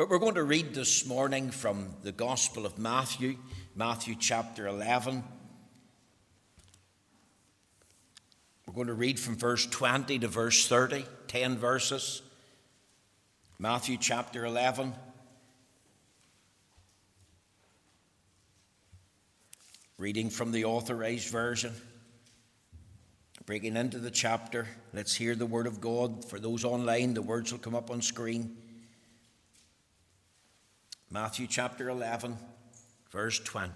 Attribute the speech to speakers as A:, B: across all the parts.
A: But we're going to read this morning from the Gospel of Matthew, Matthew chapter 11. We're going to read from verse 20 to verse 30, 10 verses. Matthew chapter 11. Reading from the authorized version. Breaking into the chapter, let's hear the word of God. For those online, the words will come up on screen. Matthew chapter 11, verse 20.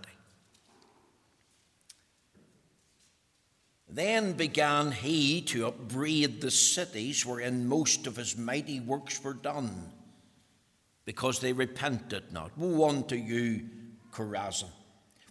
A: Then began he to upbraid the cities wherein most of his mighty works were done, because they repented not. Woe unto you, Chorazin!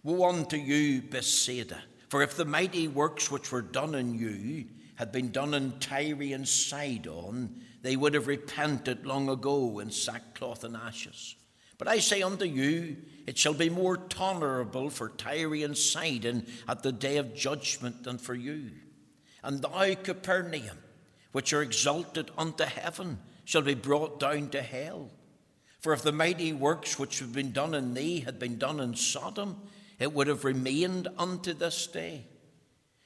A: Woe unto you, Bethsaida! For if the mighty works which were done in you had been done in Tyre and Sidon, they would have repented long ago in sackcloth and ashes. But I say unto you, it shall be more tolerable for Tyre and Sidon at the day of judgment than for you. And thou, Capernaum, which are exalted unto heaven, shall be brought down to hell. For if the mighty works which have been done in thee had been done in Sodom, it would have remained unto this day.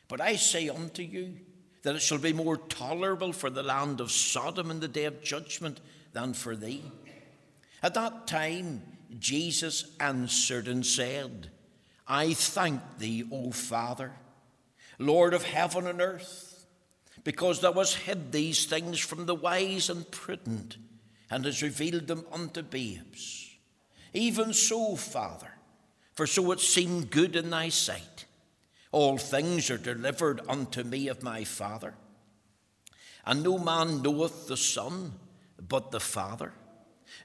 A: But I say unto you, that it shall be more tolerable for the land of Sodom in the day of judgment than for thee. At that time, Jesus answered and said, I thank thee, O Father, Lord of heaven and earth, because thou hast hid these things from the wise and prudent, and hast revealed them unto babes. Even so, Father, for so it seemed good in thy sight. All things are delivered unto me of my Father. And no man knoweth the Son but the Father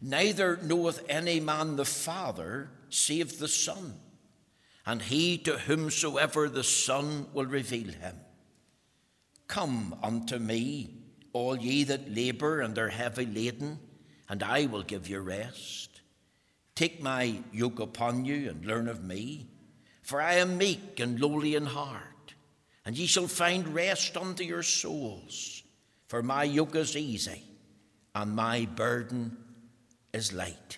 A: Neither knoweth any man the Father save the Son, and he to whomsoever the Son will reveal him. Come unto me, all ye that labour and are heavy laden, and I will give you rest. Take my yoke upon you and learn of me, for I am meek and lowly in heart, and ye shall find rest unto your souls. For my yoke is easy, and my burden is light.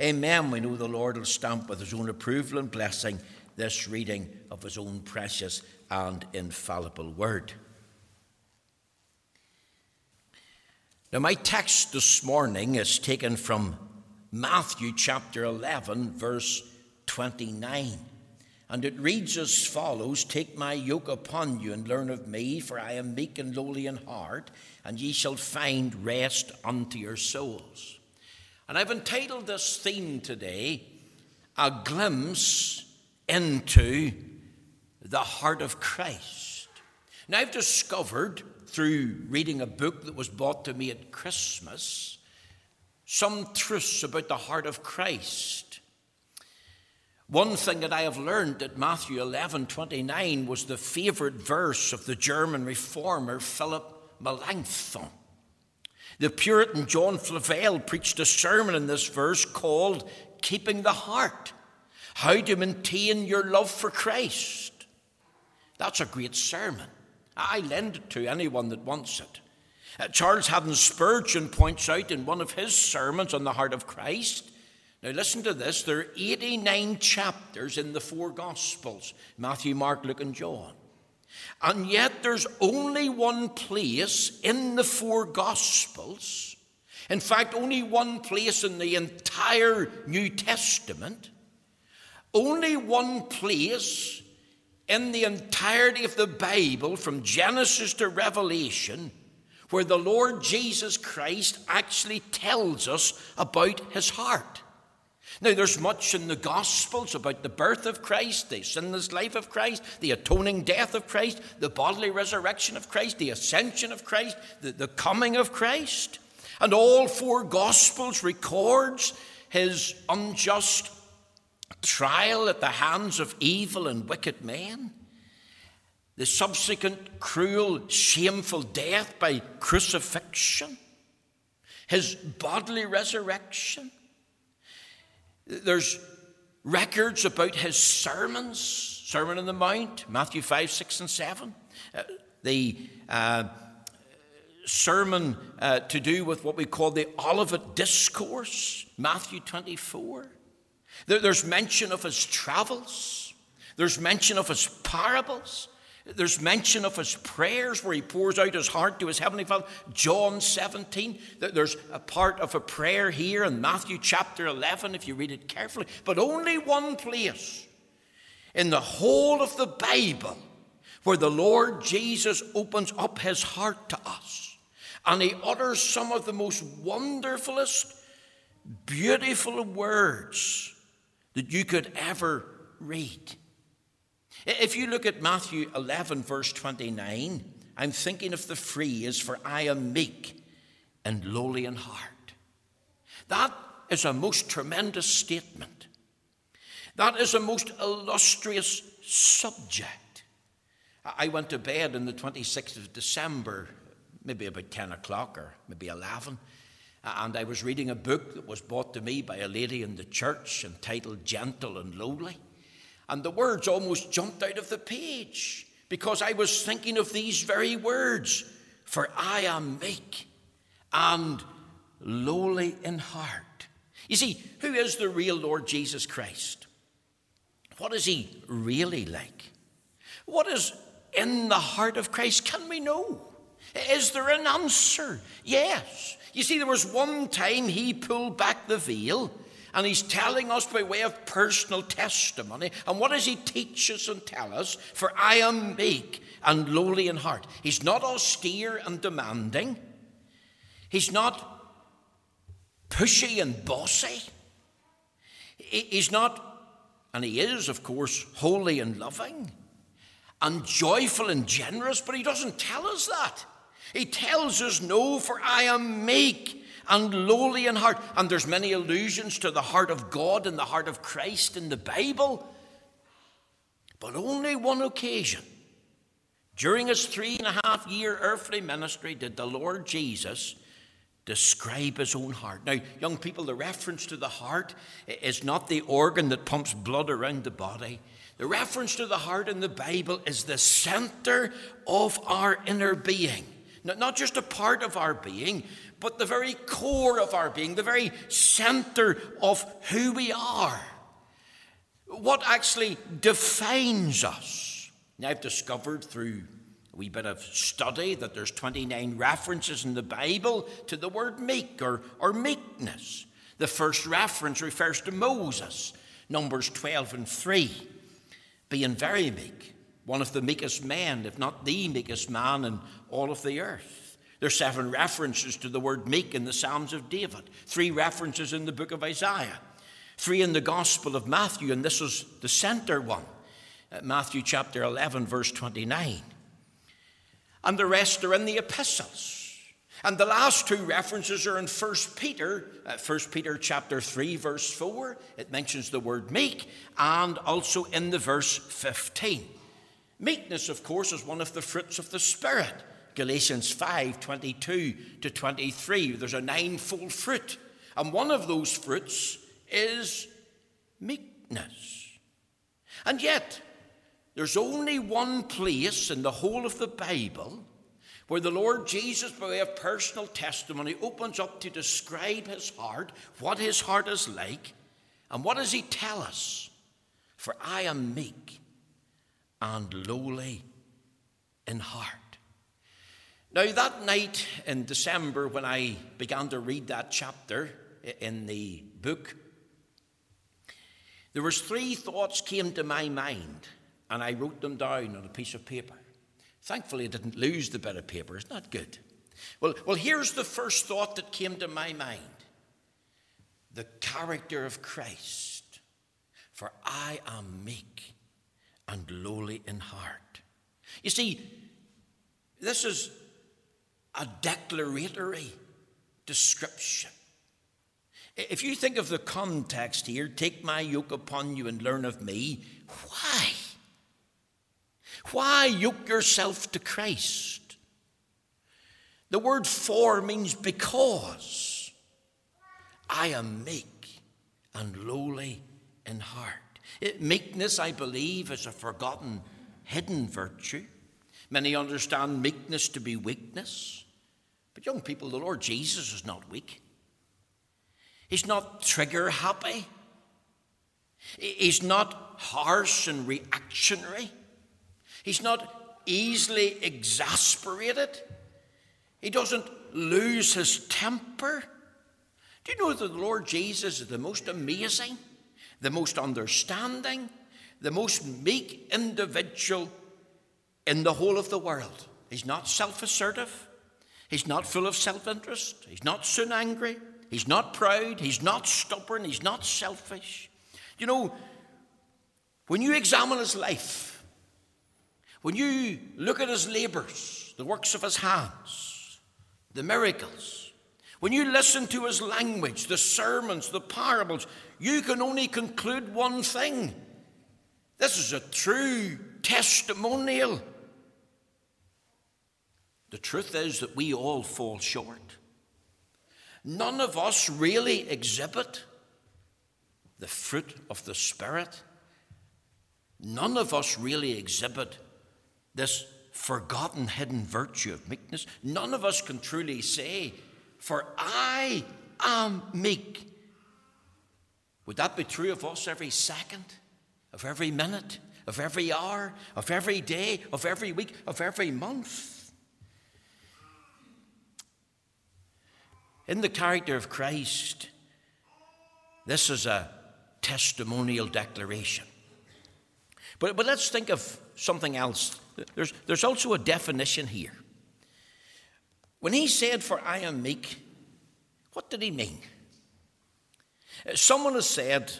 A: Amen. We know the Lord will stamp with his own approval and blessing this reading of his own precious and infallible word. Now, my text this morning is taken from Matthew chapter 11, verse 29. And it reads as follows Take my yoke upon you and learn of me, for I am meek and lowly in heart, and ye shall find rest unto your souls. And I've entitled this theme today, A Glimpse into the Heart of Christ. Now, I've discovered through reading a book that was bought to me at Christmas some truths about the heart of Christ. One thing that I have learned at Matthew 11 29 was the favourite verse of the German reformer Philip Melanchthon. The Puritan John Flavel preached a sermon in this verse called Keeping the Heart How to Maintain Your Love for Christ. That's a great sermon. I lend it to anyone that wants it. Uh, Charles Haddon Spurgeon points out in one of his sermons on the heart of Christ. Now, listen to this there are 89 chapters in the four Gospels Matthew, Mark, Luke, and John. And yet, there's only one place in the four Gospels, in fact, only one place in the entire New Testament, only one place in the entirety of the Bible, from Genesis to Revelation, where the Lord Jesus Christ actually tells us about his heart. Now, there's much in the Gospels about the birth of Christ, the sinless life of Christ, the atoning death of Christ, the bodily resurrection of Christ, the ascension of Christ, the, the coming of Christ. And all four Gospels records his unjust trial at the hands of evil and wicked men, the subsequent cruel, shameful death by crucifixion, his bodily resurrection there's records about his sermons, Sermon on the Mount, Matthew 5, 6, and 7. Uh, the uh, sermon uh, to do with what we call the Olivet Discourse, Matthew 24. There, there's mention of his travels, there's mention of his parables. There's mention of his prayers where he pours out his heart to his heavenly Father. John 17. There's a part of a prayer here in Matthew chapter 11 if you read it carefully. But only one place in the whole of the Bible where the Lord Jesus opens up his heart to us and he utters some of the most wonderfulest, beautiful words that you could ever read. If you look at Matthew 11, verse 29, I'm thinking of the free phrase, for I am meek and lowly in heart. That is a most tremendous statement. That is a most illustrious subject. I went to bed on the 26th of December, maybe about 10 o'clock or maybe 11, and I was reading a book that was bought to me by a lady in the church entitled Gentle and Lowly. And the words almost jumped out of the page because I was thinking of these very words For I am meek and lowly in heart. You see, who is the real Lord Jesus Christ? What is he really like? What is in the heart of Christ? Can we know? Is there an answer? Yes. You see, there was one time he pulled back the veil and he's telling us by way of personal testimony. And what does he teach us and tell us? For I am meek and lowly in heart. He's not austere and demanding. He's not pushy and bossy. He's not, and he is, of course, holy and loving and joyful and generous, but he doesn't tell us that. He tells us, No, for I am meek and lowly in heart. And there's many allusions to the heart of God and the heart of Christ in the Bible. But only one occasion during his three and a half year earthly ministry did the Lord Jesus describe his own heart. Now, young people, the reference to the heart is not the organ that pumps blood around the body. The reference to the heart in the Bible is the center of our inner being. Not just a part of our being, but the very core of our being, the very center of who we are. What actually defines us. Now, I've discovered through a wee bit of study that there's 29 references in the Bible to the word meek or, or meekness. The first reference refers to Moses, Numbers 12 and 3, being very meek, one of the meekest men, if not the meekest man in all of the earth. There's seven references to the word meek in the Psalms of David, three references in the book of Isaiah, three in the Gospel of Matthew, and this is the center one, uh, Matthew chapter 11, verse 29. And the rest are in the epistles. And the last two references are in 1 Peter, uh, 1 Peter chapter 3, verse 4. It mentions the word meek, and also in the verse 15. Meekness, of course, is one of the fruits of the Spirit. Galatians 5 22 to 23. There's a ninefold fruit. And one of those fruits is meekness. And yet, there's only one place in the whole of the Bible where the Lord Jesus, by way of personal testimony, opens up to describe his heart, what his heart is like, and what does he tell us? For I am meek and lowly in heart. Now, that night in December, when I began to read that chapter in the book, there was three thoughts came to my mind, and I wrote them down on a piece of paper. Thankfully, I didn't lose the bit of paper. It's not good. Well, well, here's the first thought that came to my mind the character of Christ. For I am meek and lowly in heart. You see, this is a declaratory description. If you think of the context here, take my yoke upon you and learn of me, why? Why yoke yourself to Christ? The word for means because. I am meek and lowly in heart. It, meekness, I believe, is a forgotten, hidden virtue. Many understand meekness to be weakness. But, young people, the Lord Jesus is not weak. He's not trigger happy. He's not harsh and reactionary. He's not easily exasperated. He doesn't lose his temper. Do you know that the Lord Jesus is the most amazing, the most understanding, the most meek individual in the whole of the world? He's not self assertive. He's not full of self interest. He's not soon angry. He's not proud. He's not stubborn. He's not selfish. You know, when you examine his life, when you look at his labours, the works of his hands, the miracles, when you listen to his language, the sermons, the parables, you can only conclude one thing. This is a true testimonial. The truth is that we all fall short. None of us really exhibit the fruit of the Spirit. None of us really exhibit this forgotten hidden virtue of meekness. None of us can truly say, For I am meek. Would that be true of us every second, of every minute, of every hour, of every day, of every week, of every month? In the character of Christ, this is a testimonial declaration. But, but let's think of something else. There's, there's also a definition here. When he said, For I am meek, what did he mean? Someone has said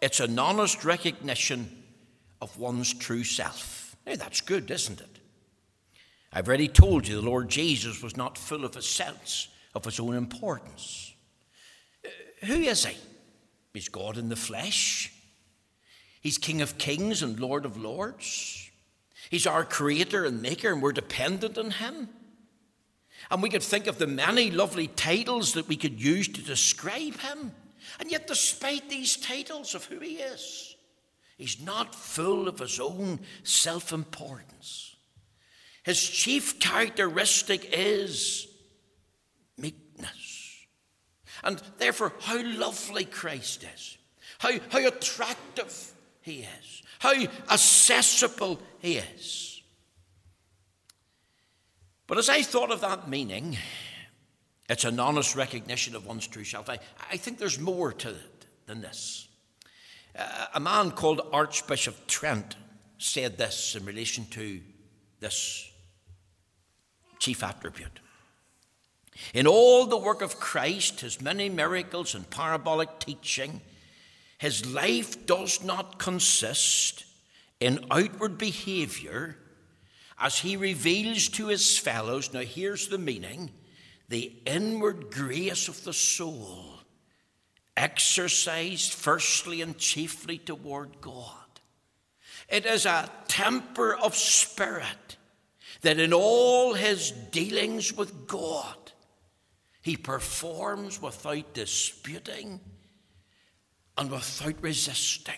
A: it's an honest recognition of one's true self. Now, that's good, isn't it? I've already told you the Lord Jesus was not full of a sense of his own importance. Uh, who is he? He's God in the flesh. He's King of kings and Lord of lords. He's our creator and maker, and we're dependent on him. And we could think of the many lovely titles that we could use to describe him. And yet, despite these titles of who he is, he's not full of his own self importance. His chief characteristic is meekness. And therefore, how lovely Christ is, how, how attractive he is, how accessible he is. But as I thought of that meaning, it's an honest recognition of one's true self. I, I think there's more to it than this. Uh, a man called Archbishop Trench said this in relation to this chief attribute. In all the work of Christ, his many miracles and parabolic teaching, his life does not consist in outward behavior as he reveals to his fellows. Now, here's the meaning the inward grace of the soul, exercised firstly and chiefly toward God. It is a temper of spirit that in all his dealings with God, he performs without disputing and without resisting.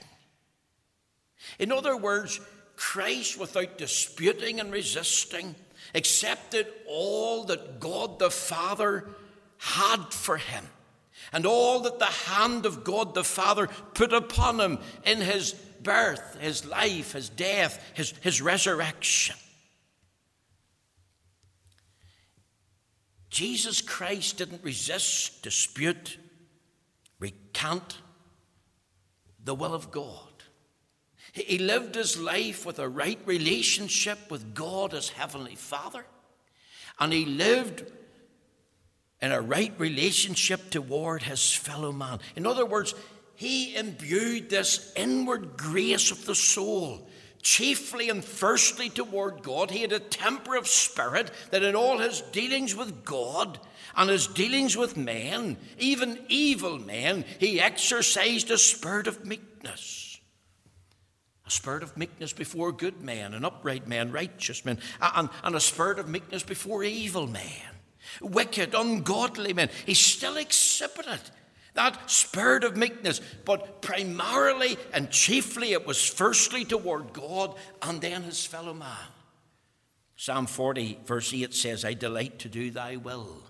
A: In other words, Christ, without disputing and resisting, accepted all that God the Father had for him and all that the hand of God the Father put upon him in his birth, his life, his death, his, his resurrection. Jesus Christ didn't resist, dispute, recant the will of God. He lived his life with a right relationship with God as Heavenly Father, and he lived in a right relationship toward his fellow man. In other words, he imbued this inward grace of the soul, chiefly and firstly toward God. He had a temper of spirit that in all his dealings with God and his dealings with men, even evil men, he exercised a spirit of meekness a spirit of meekness before good men and upright men, righteous men, and, and a spirit of meekness before evil men, wicked, ungodly men. He still exhibited that spirit of meekness, but primarily and chiefly it was firstly toward God and then his fellow man. Psalm 40, verse 8 says, I delight to do thy will,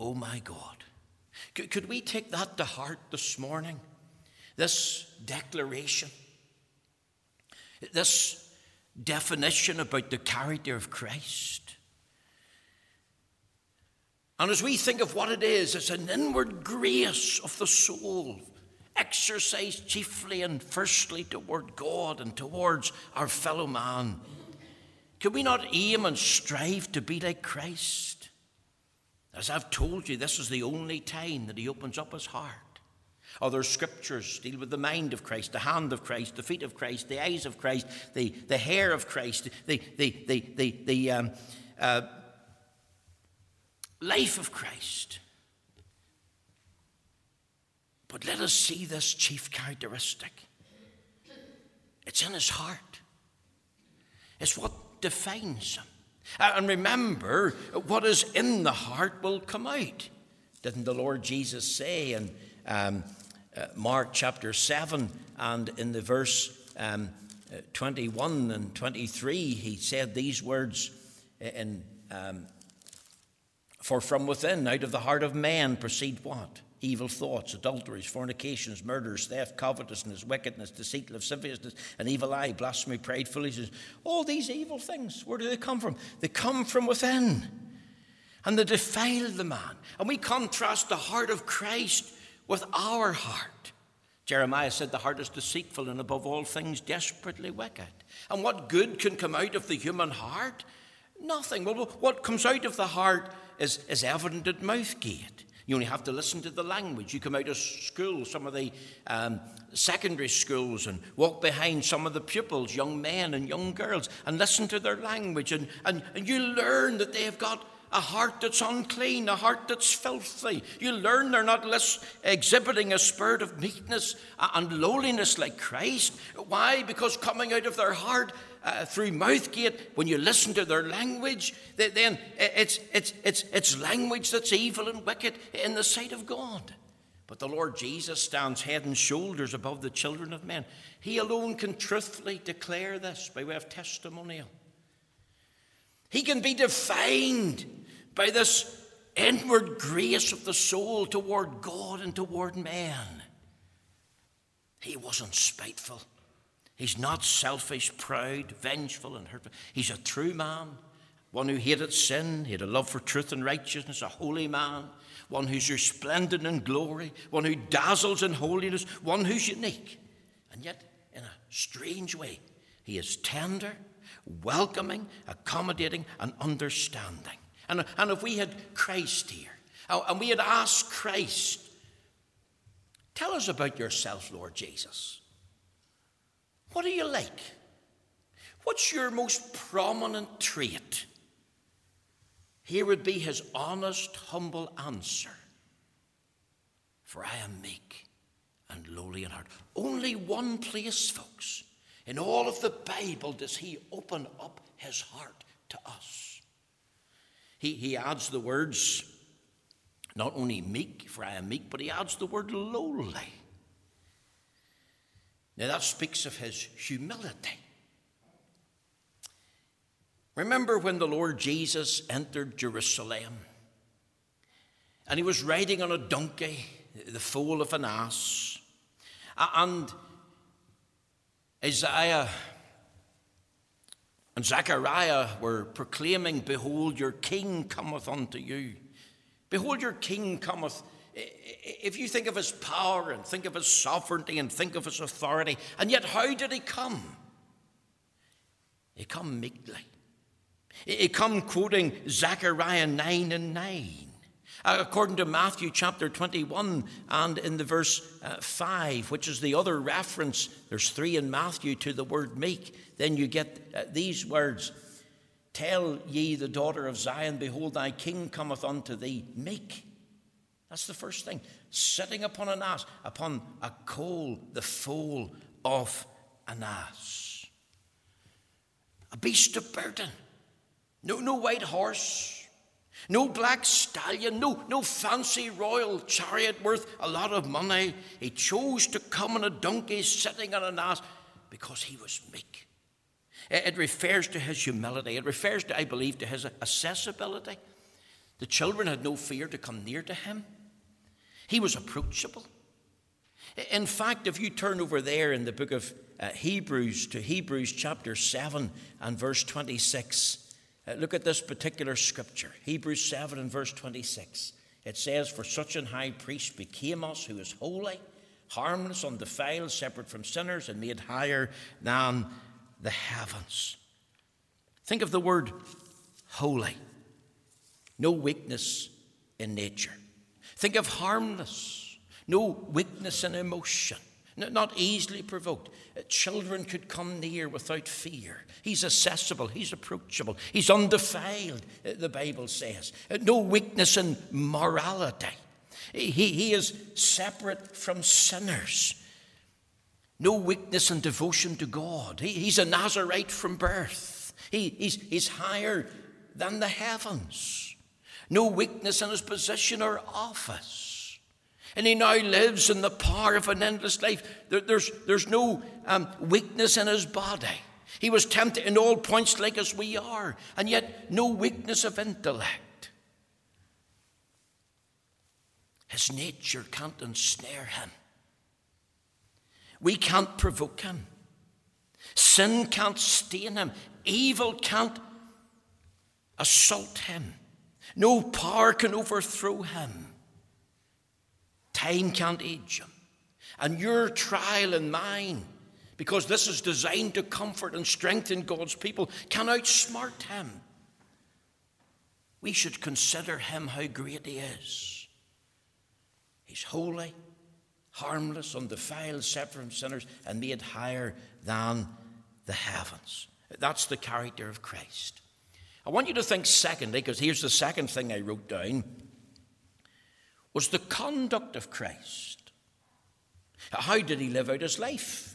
A: O my God. Could, could we take that to heart this morning? This declaration, this definition about the character of Christ. And as we think of what it is, it's an inward grace of the soul, exercised chiefly and firstly toward God and towards our fellow man. Can we not aim and strive to be like Christ? As I've told you, this is the only time that He opens up His heart. Other scriptures deal with the mind of Christ, the hand of Christ, the feet of Christ, the eyes of Christ, the, the hair of Christ, the, the, the, the, the um, uh, life of Christ. But let us see this chief characteristic it's in his heart, it's what defines him. And remember, what is in the heart will come out. Didn't the Lord Jesus say in um, Mark chapter 7 and in the verse um, uh, 21 and 23, he said these words in, um, For from within, out of the heart of man, proceed what? Evil thoughts, adulteries, fornications, murders, theft, covetousness, wickedness, deceit, lasciviousness, an evil eye, blasphemy, pride, foolishness. All these evil things, where do they come from? They come from within. And they defile the man. And we contrast the heart of Christ with our heart. Jeremiah said the heart is deceitful and above all things desperately wicked. And what good can come out of the human heart? Nothing. Well, what comes out of the heart is, is evident at Mouthgate. You only have to listen to the language. You come out of school, some of the um, secondary schools, and walk behind some of the pupils, young men and young girls, and listen to their language. And, and, and you learn that they have got a heart that's unclean, a heart that's filthy. You learn they're not less exhibiting a spirit of meekness and lowliness like Christ. Why? Because coming out of their heart uh, through Mouthgate, when you listen to their language, then it's, it's, it's, it's language that's evil and wicked in the sight of God. But the Lord Jesus stands head and shoulders above the children of men. He alone can truthfully declare this by way of testimonial. He can be defined by this inward grace of the soul toward God and toward man. He wasn't spiteful. He's not selfish, proud, vengeful, and hurtful. He's a true man, one who hated sin, he had a love for truth and righteousness, a holy man, one who's resplendent in glory, one who dazzles in holiness, one who's unique. And yet, in a strange way, he is tender, welcoming, accommodating, and understanding. And, and if we had Christ here, uh, and we had asked Christ, tell us about yourself, Lord Jesus. What are you like? What's your most prominent trait? Here would be his honest, humble answer For I am meek and lowly in heart. Only one place, folks, in all of the Bible does he open up his heart to us. He, he adds the words, not only meek, for I am meek, but he adds the word lowly. Now that speaks of his humility. Remember when the Lord Jesus entered Jerusalem and he was riding on a donkey, the foal of an ass, and Isaiah and Zechariah were proclaiming, Behold, your king cometh unto you. Behold, your king cometh. If you think of his power and think of his sovereignty and think of his authority, and yet how did he come? He come meekly. He come quoting Zechariah 9 and 9. Uh, according to Matthew chapter 21 and in the verse uh, 5, which is the other reference, there's three in Matthew to the word meek, then you get uh, these words Tell ye the daughter of Zion, behold, thy king cometh unto thee meek. That's the first thing. Sitting upon an ass, upon a coal, the foal of an ass. A beast of burden. No, no white horse no black stallion, no, no fancy royal chariot worth a lot of money. He chose to come on a donkey sitting on an ass because he was meek. It refers to his humility. It refers to, I believe, to his accessibility. The children had no fear to come near to him. He was approachable. In fact, if you turn over there in the book of uh, Hebrews to Hebrews chapter 7 and verse 26, uh, Uh, look at this particular scripture Hebrews 7 and verse 26. It says, For such an high priest became us who is holy, harmless, undefiled, separate from sinners, and made higher than the heavens. Think of the word holy, no weakness in nature. Think of harmless, no weakness in emotion, not easily provoked. Uh, children could come near without fear. He's accessible, he's approachable, he's undefiled, uh, the Bible says. Uh, no weakness in morality. He, he is separate from sinners no weakness in devotion to God. He, he's a Nazarite from birth, he, he's, he's higher than the heavens. No weakness in his position or office. And he now lives in the power of an endless life. There, there's, there's no um, weakness in his body. He was tempted in all points like as we are, and yet no weakness of intellect. His nature can't ensnare him. We can't provoke him. Sin can't stain him. Evil can't assault him. No power can overthrow him. Time can't age him. And your trial and mine, because this is designed to comfort and strengthen God's people, can outsmart him. We should consider him how great he is. He's holy, harmless, undefiled, separate from sinners, and made higher than the heavens. That's the character of Christ. I want you to think secondly, because here's the second thing I wrote down, was the conduct of Christ. How did he live out his life?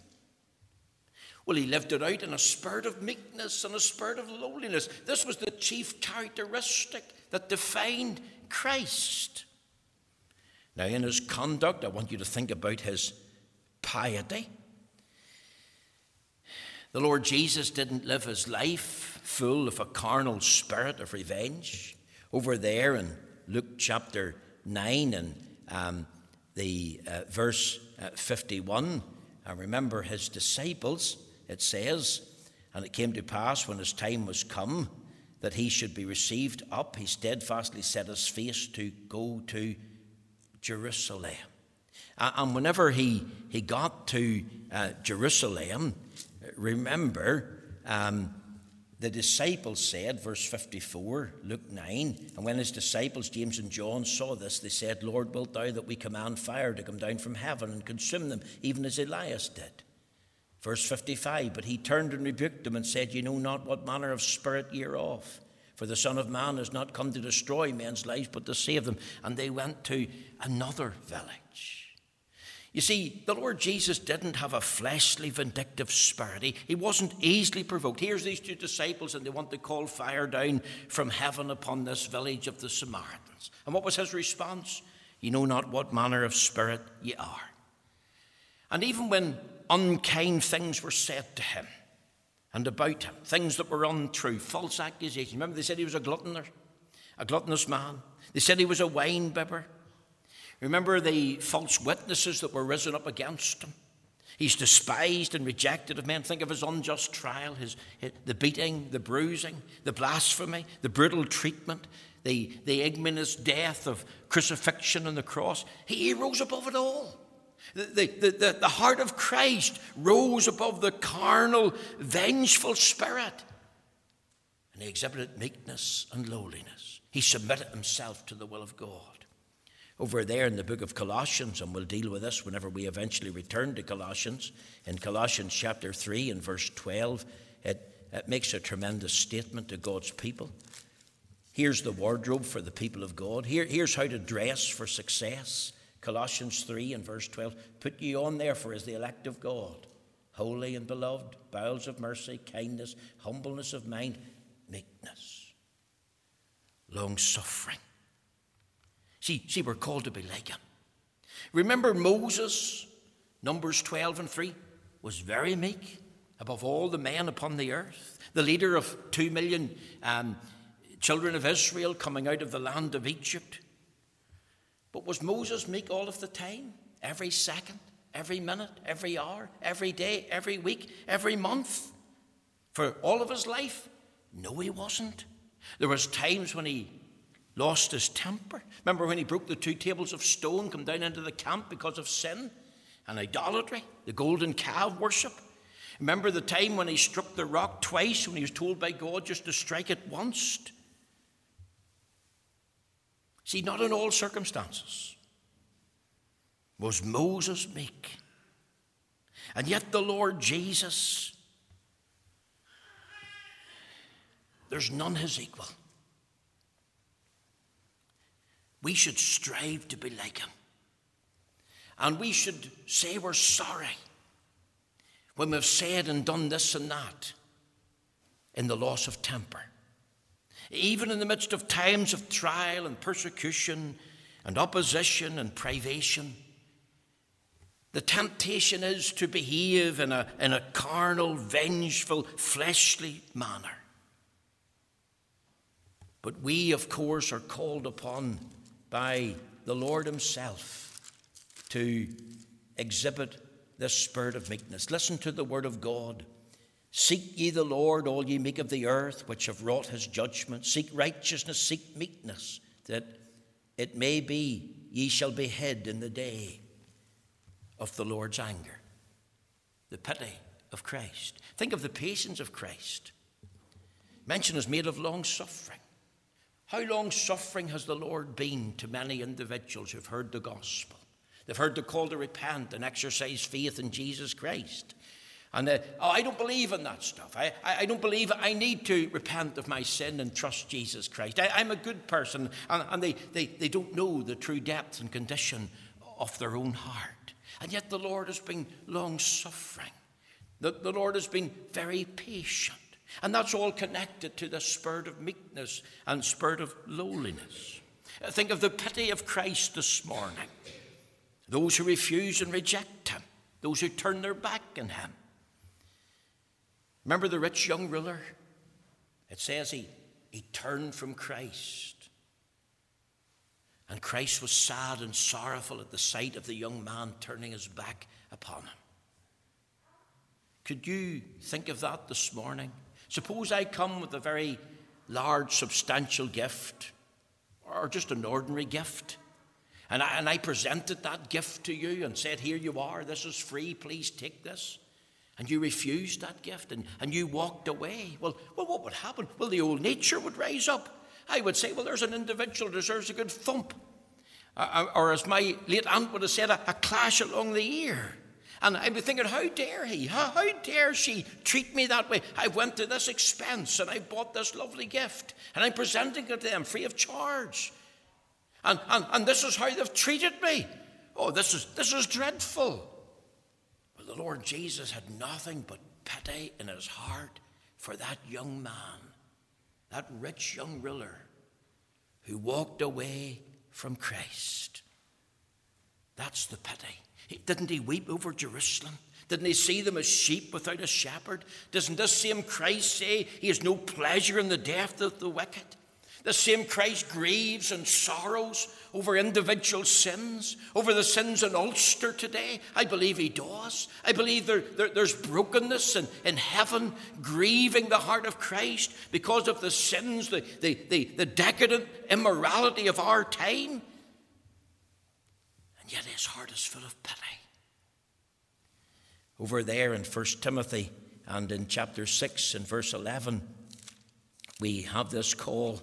A: Well, he lived it out in a spirit of meekness and a spirit of lowliness. This was the chief characteristic that defined Christ. Now, in his conduct, I want you to think about his piety. The Lord Jesus didn't live his life full of a carnal spirit of revenge. Over there in Luke chapter 9 and um, the uh, verse uh, 51, I remember his disciples, it says, and it came to pass when his time was come that he should be received up, he steadfastly set his face to go to Jerusalem. And whenever he, he got to uh, Jerusalem, remember, um, the disciples said, verse 54, Luke 9, and when his disciples, James and John, saw this, they said, Lord, wilt thou that we command fire to come down from heaven and consume them, even as Elias did? Verse 55, but he turned and rebuked them and said, You know not what manner of spirit ye are of. For the Son of Man has not come to destroy men's lives, but to save them. And they went to another village. You see, the Lord Jesus didn't have a fleshly, vindictive spirit. He, he wasn't easily provoked. Here's these two disciples, and they want to call fire down from heaven upon this village of the Samaritans. And what was his response? You know not what manner of spirit ye are. And even when unkind things were said to him, and about him, things that were untrue, false accusations. Remember, they said he was a gluttoner, a gluttonous man. They said he was a wine bibber. Remember the false witnesses that were risen up against him. He's despised and rejected of men. Think of his unjust trial, his, his, the beating, the bruising, the blasphemy, the brutal treatment, the, the ignominious death of crucifixion on the cross. He, he rose above it all. The, the, the, the heart of Christ rose above the carnal, vengeful spirit. And he exhibited meekness and lowliness. He submitted himself to the will of God. Over there in the book of Colossians, and we'll deal with this whenever we eventually return to Colossians, in Colossians chapter 3 and verse 12, it, it makes a tremendous statement to God's people. Here's the wardrobe for the people of God. Here, here's how to dress for success. Colossians 3 and verse 12 Put ye on therefore as the elect of God, holy and beloved, bowels of mercy, kindness, humbleness of mind, meekness, long suffering. See, we're called to be like him. Remember Moses, Numbers 12 and 3, was very meek, above all the men upon the earth, the leader of two million um, children of Israel coming out of the land of Egypt. But was Moses meek all of the time? Every second, every minute, every hour, every day, every week, every month? For all of his life? No, he wasn't. There was times when he lost his temper. Remember when he broke the two tables of stone, come down into the camp because of sin and idolatry, the golden calf worship? Remember the time when he struck the rock twice when he was told by God just to strike it once? See, not in all circumstances was Moses meek. And yet the Lord Jesus, there's none his equal. We should strive to be like him. And we should say we're sorry when we've said and done this and that in the loss of temper. Even in the midst of times of trial and persecution and opposition and privation, the temptation is to behave in a, in a carnal, vengeful, fleshly manner. But we, of course, are called upon by the Lord Himself to exhibit this spirit of meekness. Listen to the word of God. Seek ye the Lord, all ye meek of the earth, which have wrought his judgment. Seek righteousness, seek meekness, that it may be ye shall be hid in the day of the Lord's anger. The pity of Christ. Think of the patience of Christ. Mention is made of long suffering. How long suffering has the Lord been to many individuals who've heard the gospel? They've heard the call to repent and exercise faith in Jesus Christ. And uh, oh, I don't believe in that stuff. I, I, I, don't believe I need to repent of my sin and trust Jesus Christ. I, am a good person. And, and they, they, they don't know the true depth and condition of their own heart. And yet the Lord has been long suffering. The, the Lord has been very patient. And that's all connected to the spirit of meekness and spirit of lowliness. Think of the pity of Christ this morning. Those who refuse and reject him, those who turn their back on him. Remember the rich young ruler? It says he, he turned from Christ. And Christ was sad and sorrowful at the sight of the young man turning his back upon him. Could you think of that this morning? Suppose I come with a very large, substantial gift, or just an ordinary gift, and I, and I presented that gift to you and said, Here you are, this is free, please take this. And you refused that gift and, and you walked away. Well, well, what would happen? Well, the old nature would rise up. I would say, Well, there's an individual deserves a good thump. Uh, uh, or as my late aunt would have said, a, a clash along the ear. And I'd be thinking, how dare he? How, how, dare she treat me that way? I went to this expense and I bought this lovely gift and I'm presenting it to them free of charge. And, and, and this is how they've treated me. Oh, this is, this is dreadful. But the Lord Jesus had nothing but pity in his heart for that young man, that rich young ruler who walked away from Christ. That's the pity. Didn't he weep over Jerusalem? Didn't he see them as sheep without a shepherd? Doesn't this same Christ say he has no pleasure in the death of the wicked? The same Christ grieves and sorrows over individual sins, over the sins in Ulster today. I believe he does. I believe there, there, there's brokenness in, in heaven, grieving the heart of Christ because of the sins, the, the, the, the decadent immorality of our time. And yet his heart is full of pity. Over there in 1 Timothy and in chapter 6 and verse 11, we have this call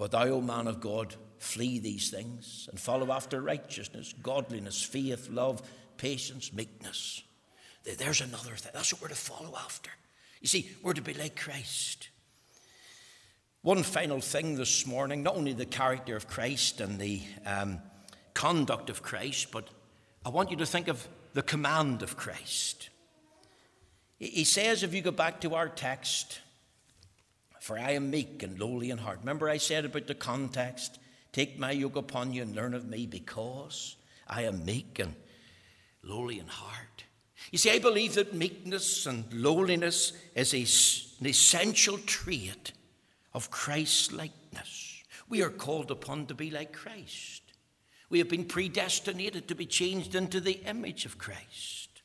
A: but thou, O man of God, flee these things and follow after righteousness, godliness, faith, love, patience, meekness. There's another thing. That's what we're to follow after. You see, we're to be like Christ. One final thing this morning not only the character of Christ and the um, conduct of Christ, but I want you to think of the command of Christ. He says, if you go back to our text, for I am meek and lowly in heart. Remember, I said about the context take my yoke upon you and learn of me because I am meek and lowly in heart. You see, I believe that meekness and lowliness is an essential trait of Christ's likeness. We are called upon to be like Christ. We have been predestinated to be changed into the image of Christ.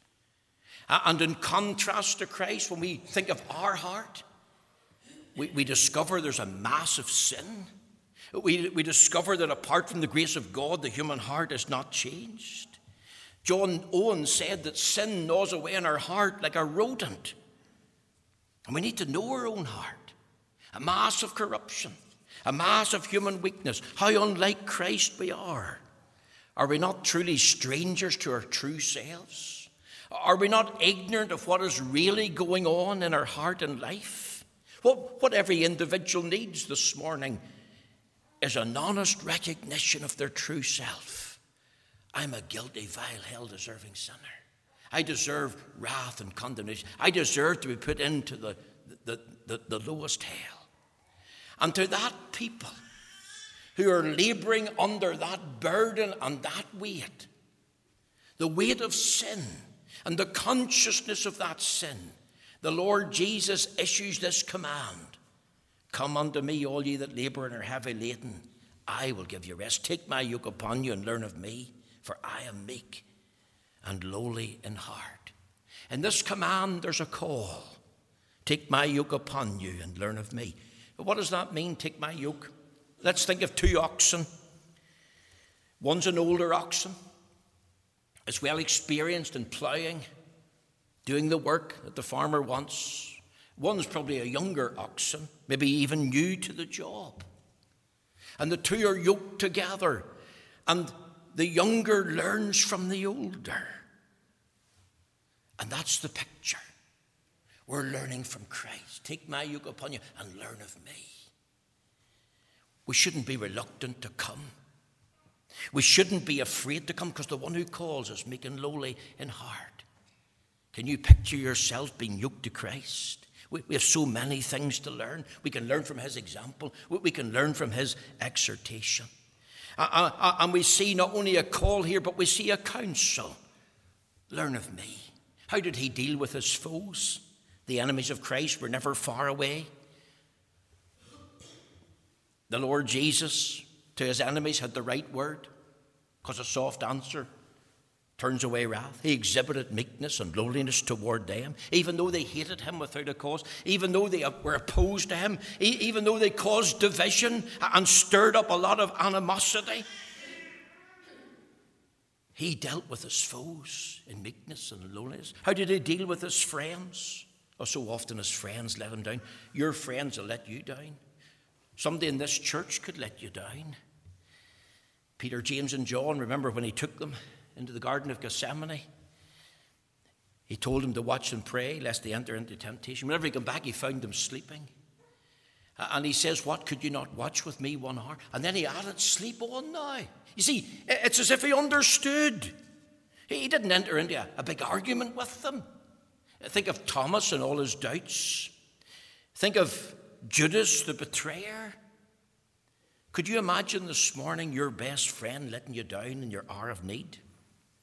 A: And in contrast to Christ, when we think of our heart, we, we discover there's a massive sin. We, we discover that apart from the grace of God, the human heart is not changed. John Owen said that sin gnaws away in our heart like a rodent. And we need to know our own heart. A mass of corruption, a mass of human weakness, how unlike Christ we are. Are we not truly strangers to our true selves? Are we not ignorant of what is really going on in our heart and life? What, what every individual needs this morning is an honest recognition of their true self. I'm a guilty, vile, hell deserving sinner. I deserve wrath and condemnation. I deserve to be put into the, the, the, the lowest hell. And to that people, who are laboring under that burden and that weight, the weight of sin and the consciousness of that sin, the Lord Jesus issues this command Come unto me, all ye that labor and are heavy laden, I will give you rest. Take my yoke upon you and learn of me, for I am meek and lowly in heart. In this command, there's a call Take my yoke upon you and learn of me. What does that mean, take my yoke? Let's think of two oxen. One's an older oxen, is well experienced in ploughing, doing the work that the farmer wants. One's probably a younger oxen, maybe even new to the job. And the two are yoked together, and the younger learns from the older. And that's the picture. We're learning from Christ. Take my yoke upon you and learn of me. We shouldn't be reluctant to come. We shouldn't be afraid to come because the one who calls us and lowly in heart. Can you picture yourself being yoked to Christ? We, we have so many things to learn. We can learn from his example, we, can learn from his exhortation. And we see not only a call here, but we see a counsel. Learn of me. How did he deal with his foes? The enemies of Christ were never far away. The Lord Jesus to his enemies had the right word because a soft answer turns away wrath. He exhibited meekness and lowliness toward them, even though they hated him without a cause, even though they were opposed to him, even though they caused division and stirred up a lot of animosity. He dealt with his foes in meekness and lowliness. How did he deal with his friends? Oh, so often his friends let him down. Your friends will let you down. Somebody in this church could let you down. Peter, James, and John, remember when he took them into the Garden of Gethsemane? He told them to watch and pray lest they enter into temptation. Whenever he came back, he found them sleeping. And he says, What could you not watch with me one hour? And then he added, Sleep on now. You see, it's as if he understood. He didn't enter into a big argument with them. Think of Thomas and all his doubts. Think of Judas the betrayer. Could you imagine this morning your best friend letting you down in your hour of need?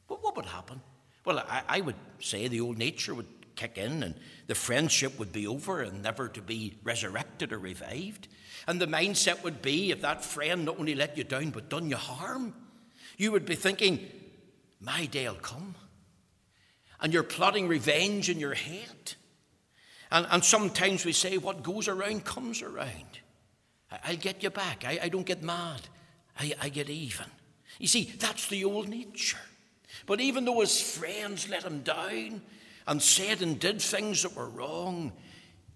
A: What, what would happen? Well, I, I would say the old nature would kick in and the friendship would be over and never to be resurrected or revived. And the mindset would be if that friend not only let you down but done you harm, you would be thinking, my day'll come. And you're plotting revenge in your head. And, and sometimes we say, what goes around comes around. I, will get you back. I, I, don't get mad. I, I get even. You see, that's the old nature. But even though his friends let him down and said and did things that were wrong,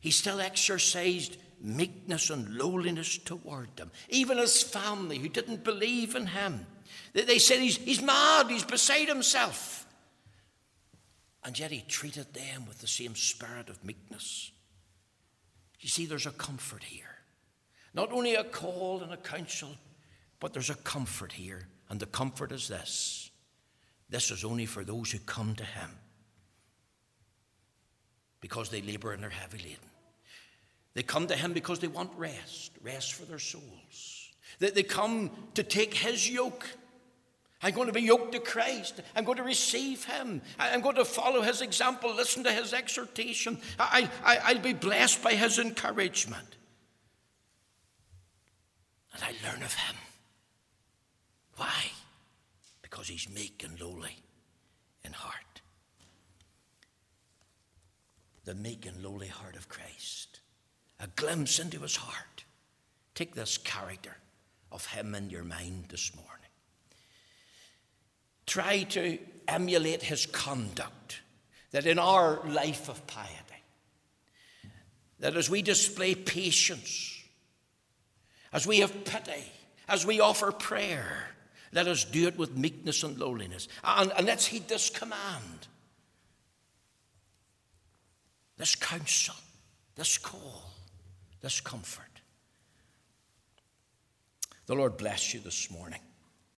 A: he still exercised meekness and lowliness toward them. Even his family, who didn't believe in him, they, they said he's, he's mad, he's beside himself. And yet he treated them with the same spirit of meekness. You see, there's a comfort here. Not only a call and a counsel, but there's a comfort here. And the comfort is this this is only for those who come to him because they labor and are heavy laden. They come to him because they want rest, rest for their souls. They, they come to take his yoke I'm going to be yoked to Christ. I'm going to receive Him. I'm going to follow His example, listen to His exhortation. I, I, I'll be blessed by His encouragement. And I learn of Him. Why? Because He's meek and lowly in heart. The meek and lowly heart of Christ. A glimpse into His heart. Take this character of Him in your mind this morning try to emulate his conduct, that in our life of piety, that as we display patience, as we have pity, as we offer prayer, let us do it with meekness and lowliness. And, and let's heed this command, this counsel, this call, this comfort. The Lord bless you this morning.